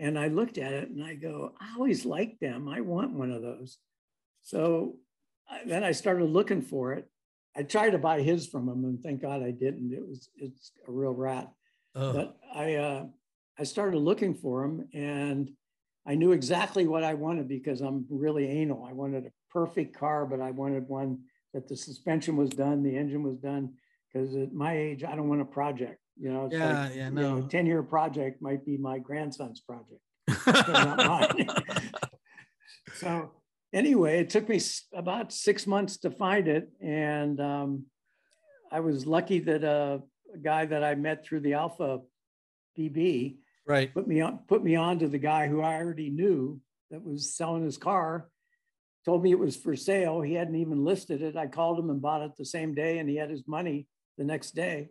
And I looked at it and I go, I always liked them. I want one of those. So I, then I started looking for it. I tried to buy his from him and thank God I didn't. It was, it's a real rat. Oh. But I, uh, I started looking for him and I knew exactly what I wanted because I'm really anal. I wanted a perfect car, but I wanted one that the suspension was done, the engine was done. Because at my age, I don't want a project. You know, yeah, like, yeah, no. You know, ten year project might be my grandson's project, not mine. so anyway, it took me about six months to find it, and um, I was lucky that uh, a guy that I met through the Alfa BB right put me on put me on to the guy who I already knew that was selling his car told me it was for sale. He hadn't even listed it. I called him and bought it the same day, and he had his money the next day.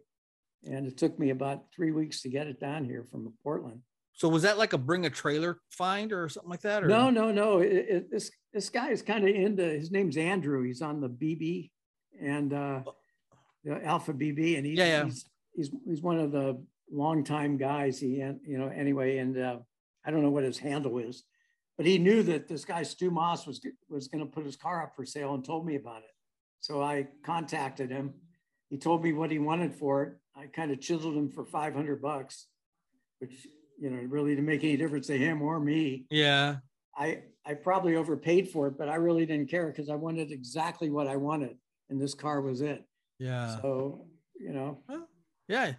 And it took me about three weeks to get it down here from Portland. So was that like a bring a trailer find or something like that? Or? No, no, no. It, it, this this guy is kind of into. His name's Andrew. He's on the BB and uh, the Alfa BB, and he's, yeah, yeah. he's he's he's one of the longtime guys. He you know anyway, and uh, I don't know what his handle is, but he knew that this guy Stu Moss was was going to put his car up for sale and told me about it. So I contacted him. He told me what he wanted for it. I kind of chiseled him for 500 bucks, which you know really didn't make any difference to him or me. Yeah. I I probably overpaid for it, but I really didn't care because I wanted exactly what I wanted, and this car was it. Yeah. So you know. Well, yeah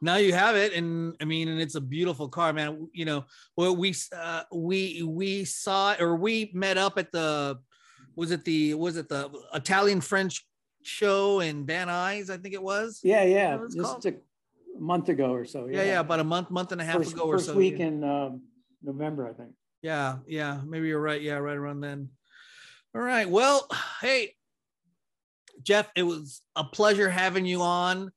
now you have it and i mean and it's a beautiful car man you know well we uh, we we saw or we met up at the was it the was it the italian french show in van nuys i think it was yeah yeah just a month ago or so yeah. yeah yeah about a month month and a half first, ago or so. first week yeah. in uh, november i think yeah yeah maybe you're right yeah right around then all right well hey jeff it was a pleasure having you on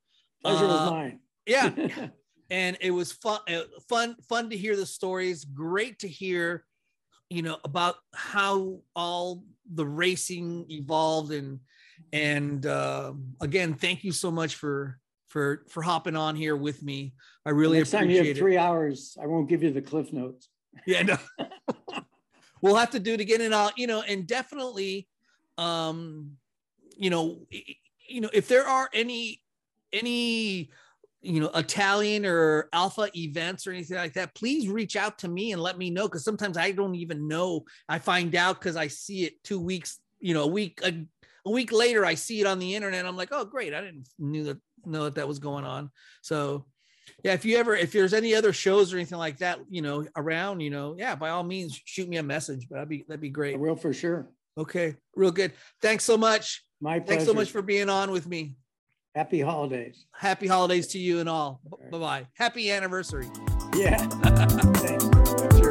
pleasure uh, was mine yeah and it was fun uh, fun fun to hear the stories great to hear you know about how all the racing evolved and and uh, again thank you so much for for for hopping on here with me. I really Next appreciate time you have three hours i won't give you the cliff notes. Yeah no we'll have to do it again and i'll you know and definitely um you know you know if there are any any you know italian or alfa events or anything like that please reach out to me and let me know because sometimes i don't even know. I find out because i see it two weeks you know a week a, a, week later i see it on the internet i'm like oh great i didn't knew that know that that was going on so yeah if you ever if there's any other shows or anything like that you know around you know yeah by all means shoot me a message but that'd be that'd be great I will for sure okay real good thanks so much my pleasure. thanks so much for being on with me Happy holidays. Happy holidays to you and all. Bye Bye bye. Happy anniversary. Yeah.